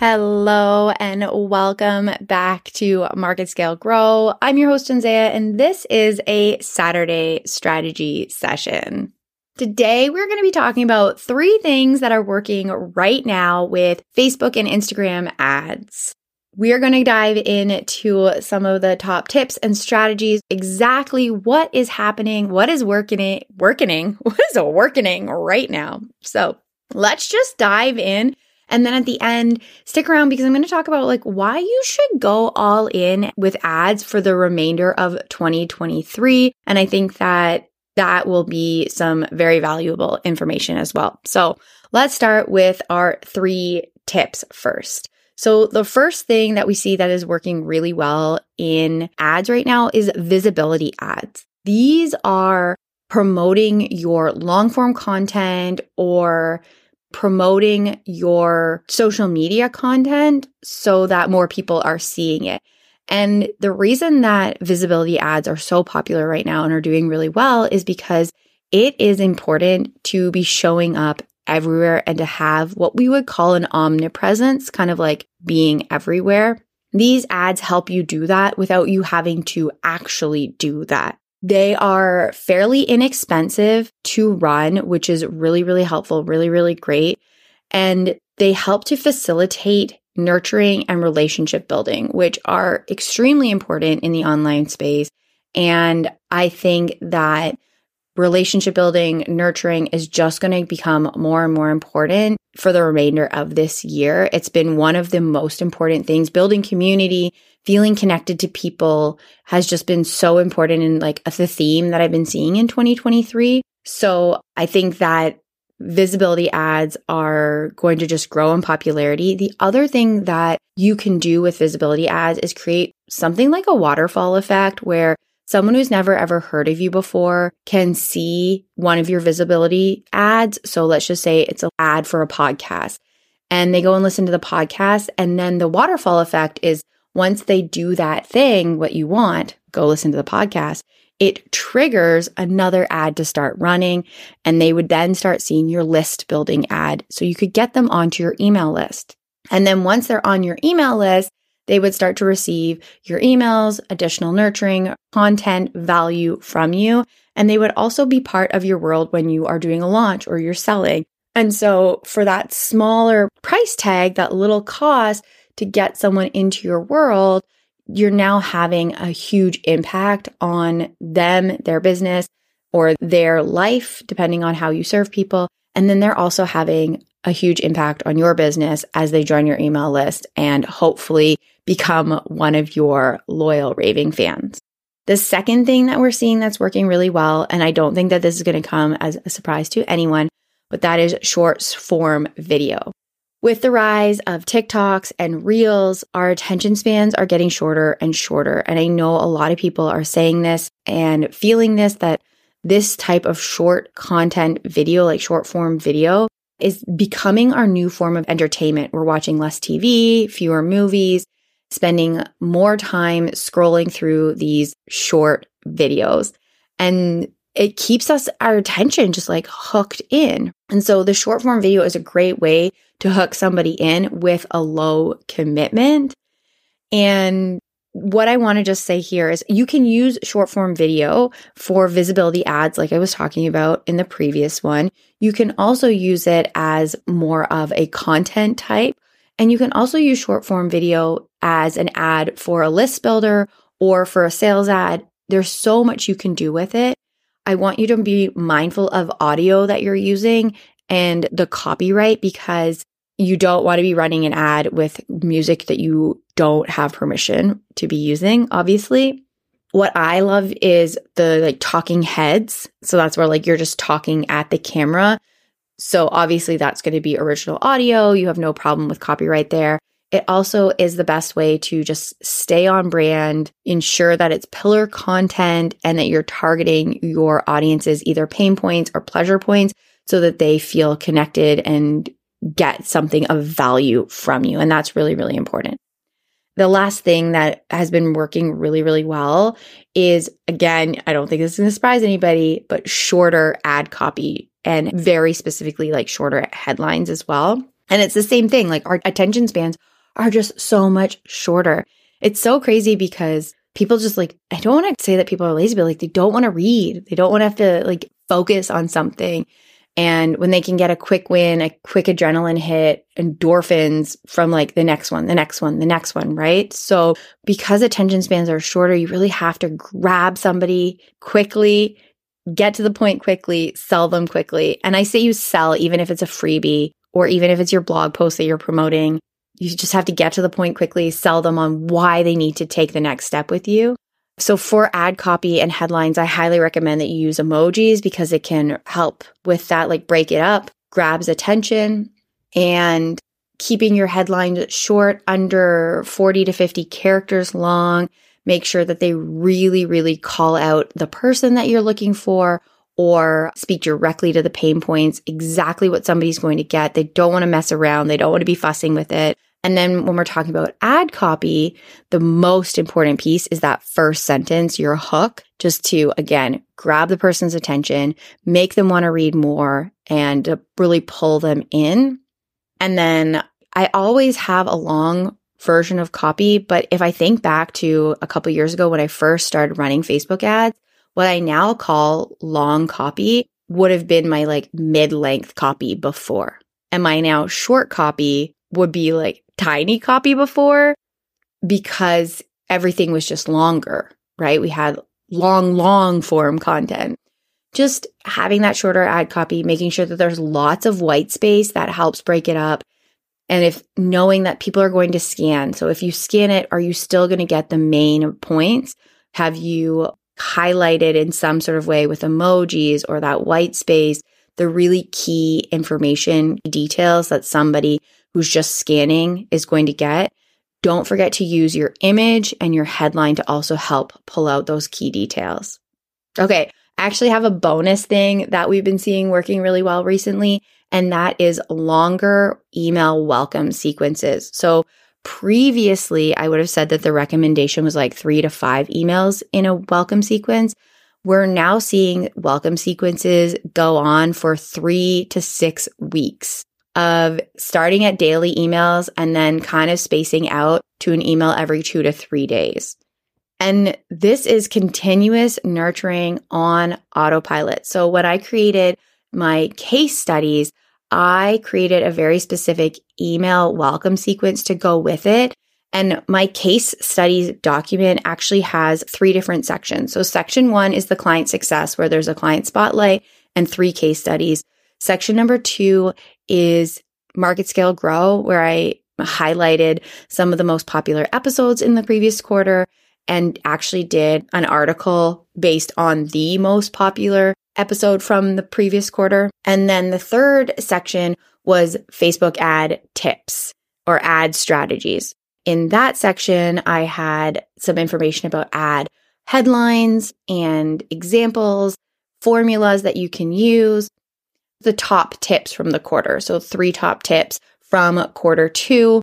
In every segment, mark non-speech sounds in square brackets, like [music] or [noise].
Hello and welcome back to Market Scale Grow. I'm your host, Jenzaia, and this is a Saturday strategy session. Today, we're going to be talking about three things that are working right now with Facebook and Instagram ads. We are going to dive into some of the top tips and strategies, exactly what is happening, what is working, working, [laughs] what is working right now. So let's just dive in and then at the end, stick around because I'm going to talk about like why you should go all in with ads for the remainder of 2023. And I think that that will be some very valuable information as well. So let's start with our three tips first. So the first thing that we see that is working really well in ads right now is visibility ads. These are promoting your long form content or promoting your social media content so that more people are seeing it. And the reason that visibility ads are so popular right now and are doing really well is because it is important to be showing up everywhere and to have what we would call an omnipresence, kind of like being everywhere. These ads help you do that without you having to actually do that. They are fairly inexpensive to run, which is really, really helpful, really, really great. And they help to facilitate nurturing and relationship building, which are extremely important in the online space. And I think that relationship building, nurturing is just going to become more and more important for the remainder of this year. It's been one of the most important things. Building community, feeling connected to people has just been so important in like the theme that I've been seeing in 2023. So I think that visibility ads are going to just grow in popularity. The other thing that you can do with visibility ads is create something like a waterfall effect where someone who's never ever heard of you before can see one of your visibility ads. So let's just say it's an ad for a podcast and they go and listen to the podcast. And then the waterfall effect is once they do that thing, what you want, go listen to the podcast, it triggers another ad to start running. And they would then start seeing your list building ad. So you could get them onto your email list. And then once they're on your email list, they would start to receive your emails, additional nurturing, content, value from you. And they would also be part of your world when you are doing a launch or you're selling. And so for that smaller price tag, that little cost, to get someone into your world, you're now having a huge impact on them, their business, or their life, depending on how you serve people. And then they're also having a huge impact on your business as they join your email list and hopefully become one of your loyal raving fans. The second thing that we're seeing that's working really well, and I don't think that this is going to come as a surprise to anyone, but that is short form video. With the rise of TikToks and Reels, our attention spans are getting shorter and shorter. And I know a lot of people are saying this and feeling this that this type of short content video, like short form video, is becoming our new form of entertainment. We're watching less TV, fewer movies, spending more time scrolling through these short videos. And it keeps us our attention just like hooked in. And so the short form video is a great way to hook somebody in with a low commitment. And what I want to just say here is you can use short form video for visibility ads, like I was talking about in the previous one. You can also use it as more of a content type. And you can also use short form video as an ad for a list builder or for a sales ad. There's so much you can do with it. I want you to be mindful of audio that you're using and the copyright because you don't want to be running an ad with music that you don't have permission to be using, obviously. What I love is the like talking heads. So that's where like you're just talking at the camera. So obviously that's going to be original audio. You have no problem with copyright there. It also is the best way to just stay on brand, ensure that it's pillar content and that you're targeting your audience's either pain points or pleasure points so that they feel connected and get something of value from you. And that's really, really important. The last thing that has been working really, really well is again, I don't think this is going to surprise anybody, but shorter ad copy and very specifically like shorter headlines as well. And it's the same thing. Like our attention spans are just so much shorter. It's so crazy because people just like, I don't want to say that people are lazy, but like they don't want to read. They don't want to have to like focus on something. And when they can get a quick win, a quick adrenaline hit, endorphins from like the next one, the next one, the next one, right? So because attention spans are shorter, you really have to grab somebody quickly, get to the point quickly, sell them quickly. And I say you sell even if it's a freebie or even if it's your blog post that you're promoting. You just have to get to the point quickly, sell them on why they need to take the next step with you. So for ad copy and headlines, I highly recommend that you use emojis because it can help with that, like break it up, grabs attention and keeping your headlines short under 40 to 50 characters long. Make sure that they really, really call out the person that you're looking for or speak directly to the pain points, exactly what somebody's going to get. They don't want to mess around. They don't want to be fussing with it. And then when we're talking about ad copy, the most important piece is that first sentence, your hook, just to again, grab the person's attention, make them want to read more and really pull them in. And then I always have a long version of copy, but if I think back to a couple years ago when I first started running Facebook ads, what I now call long copy would have been my like mid length copy before. And my now short copy would be like tiny copy before because everything was just longer, right? We had long, long form content. Just having that shorter ad copy, making sure that there's lots of white space that helps break it up. And if knowing that people are going to scan, so if you scan it, are you still going to get the main points? Have you highlighted in some sort of way with emojis or that white space, the really key information details that somebody who's just scanning is going to get. Don't forget to use your image and your headline to also help pull out those key details. Okay. I actually have a bonus thing that we've been seeing working really well recently, and that is longer email welcome sequences. So previously, I would have said that the recommendation was like three to five emails in a welcome sequence. We're now seeing welcome sequences go on for three to six weeks of starting at daily emails and then kind of spacing out to an email every two to three days. And this is continuous nurturing on autopilot. So when I created my case studies, I created a very specific email welcome sequence to go with it. And my case studies document actually has three different sections. So section one is the client success, where there's a client spotlight and three case studies. Section number two is market scale grow, where I highlighted some of the most popular episodes in the previous quarter and actually did an article based on the most popular episode from the previous quarter. And then the third section was Facebook ad tips or ad strategies. In that section, I had some information about ad headlines and examples, formulas that you can use, the top tips from the quarter. So three top tips from quarter two,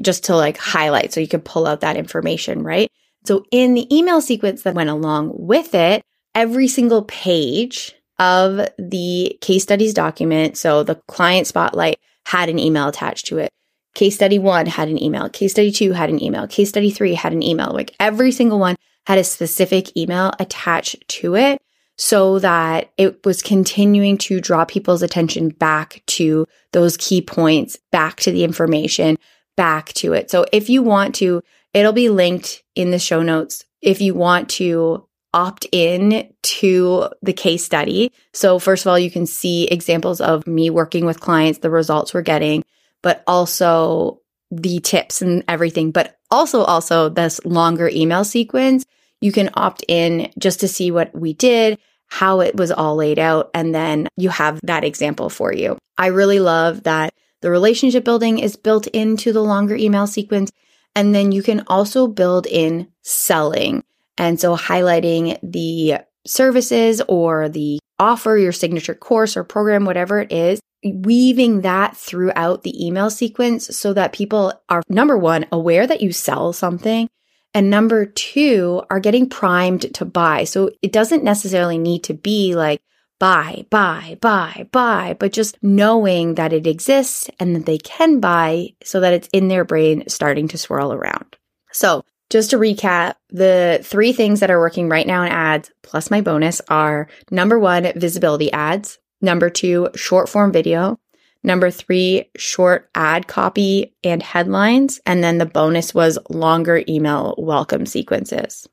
just to like highlight so you can pull out that information, right? So in the email sequence that went along with it, every single page of the case studies document, so the client spotlight had an email attached to it. Case study one had an email. Case study two had an email. Case study three had an email. Like every single one had a specific email attached to it so that it was continuing to draw people's attention back to those key points, back to the information, back to it. So if you want to, it'll be linked in the show notes. If you want to opt in to the case study. So first of all, you can see examples of me working with clients, the results we're getting, but also the tips and everything, but also, also this longer email sequence you can opt in just to see what we did, how it was all laid out, and then you have that example for you. I really love that The relationship building is built into the longer email sequence. And then you can also build in selling. And so highlighting the services or the offer, your signature course or program, whatever it is, weaving that throughout the email sequence so that people are number one, aware that you sell something. And number two, are getting primed to buy. So it doesn't necessarily need to be like, buy, buy, buy, buy, but just knowing that it exists and that they can buy so that it's in their brain starting to swirl around. So just to recap, the three things that are working right now in ads, plus my bonus, are number one, visibility ads. Number two, short form video. Number three, short ad copy and headlines. And then the bonus was longer email welcome sequences.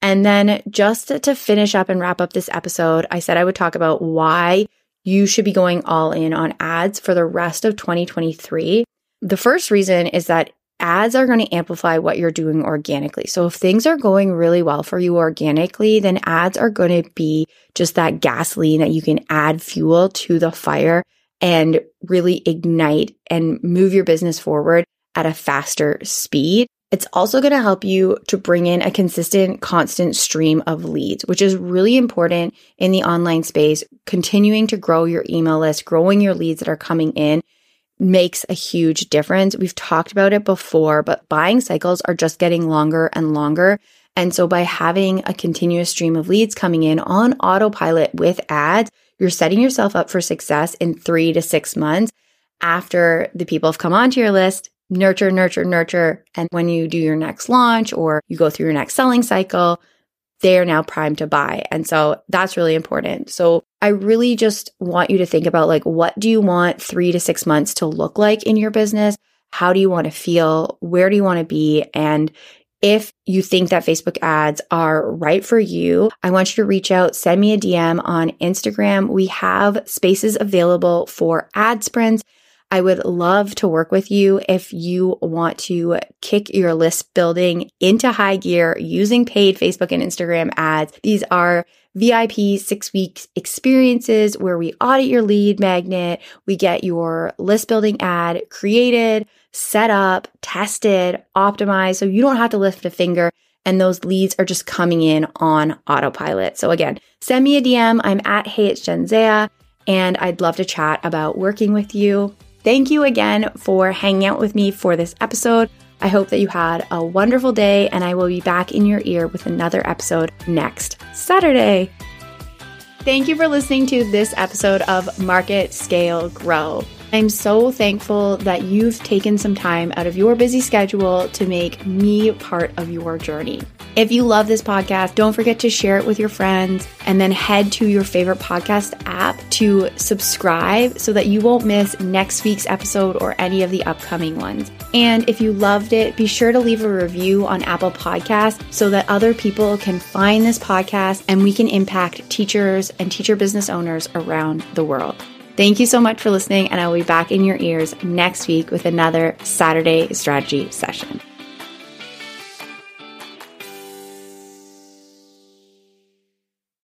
And then just to finish up and wrap up this episode, I said I would talk about why you should be going all in on ads for the rest of 2023. The first reason is that ads are going to amplify what you're doing organically. So if things are going really well for you organically, then ads are going to be just that gasoline that you can add fuel to the fire and really ignite and move your business forward at a faster speed. It's also going to help you to bring in a consistent, constant stream of leads, which is really important in the online space. Continuing to grow your email list, growing your leads that are coming in makes a huge difference. We've talked about it before, but buying cycles are just getting longer and longer. And so by having a continuous stream of leads coming in on autopilot with ads, you're setting yourself up for success in three to six months after the people have come onto your list. Nurture, nurture, nurture. And when you do your next launch or you go through your next selling cycle, they are now primed to buy. And so that's really important. So I really just want you to think about like, what do you want three to six months to look like in your business? How do you want to feel? Where do you want to be? And if you think that Facebook ads are right for you, I want you to reach out, send me a DM on Instagram. We have spaces available for ad sprints. I would love to work with you if you want to kick your list building into high gear using paid Facebook and Instagram ads. These are VIP six weeks experiences where we audit your lead magnet. We get your list building ad created, set up, tested, optimized. So you don't have to lift a finger and those leads are just coming in on autopilot. So again, send me a DM. I'm at Hey It's Jenzaia and I'd love to chat about working with you. Thank you again for hanging out with me for this episode. I hope that you had a wonderful day, and I will be back in your ear with another episode next Saturday. Thank you for listening to this episode of Market Scale Grow. I'm so thankful that you've taken some time out of your busy schedule to make me part of your journey. If you love this podcast, don't forget to share it with your friends and then head to your favorite podcast app to subscribe so that you won't miss next week's episode or any of the upcoming ones. And if you loved it, be sure to leave a review on Apple Podcasts so that other people can find this podcast and we can impact teachers and teacher business owners around the world. Thank you so much for listening, and I will be back in your ears next week with another Saturday strategy session.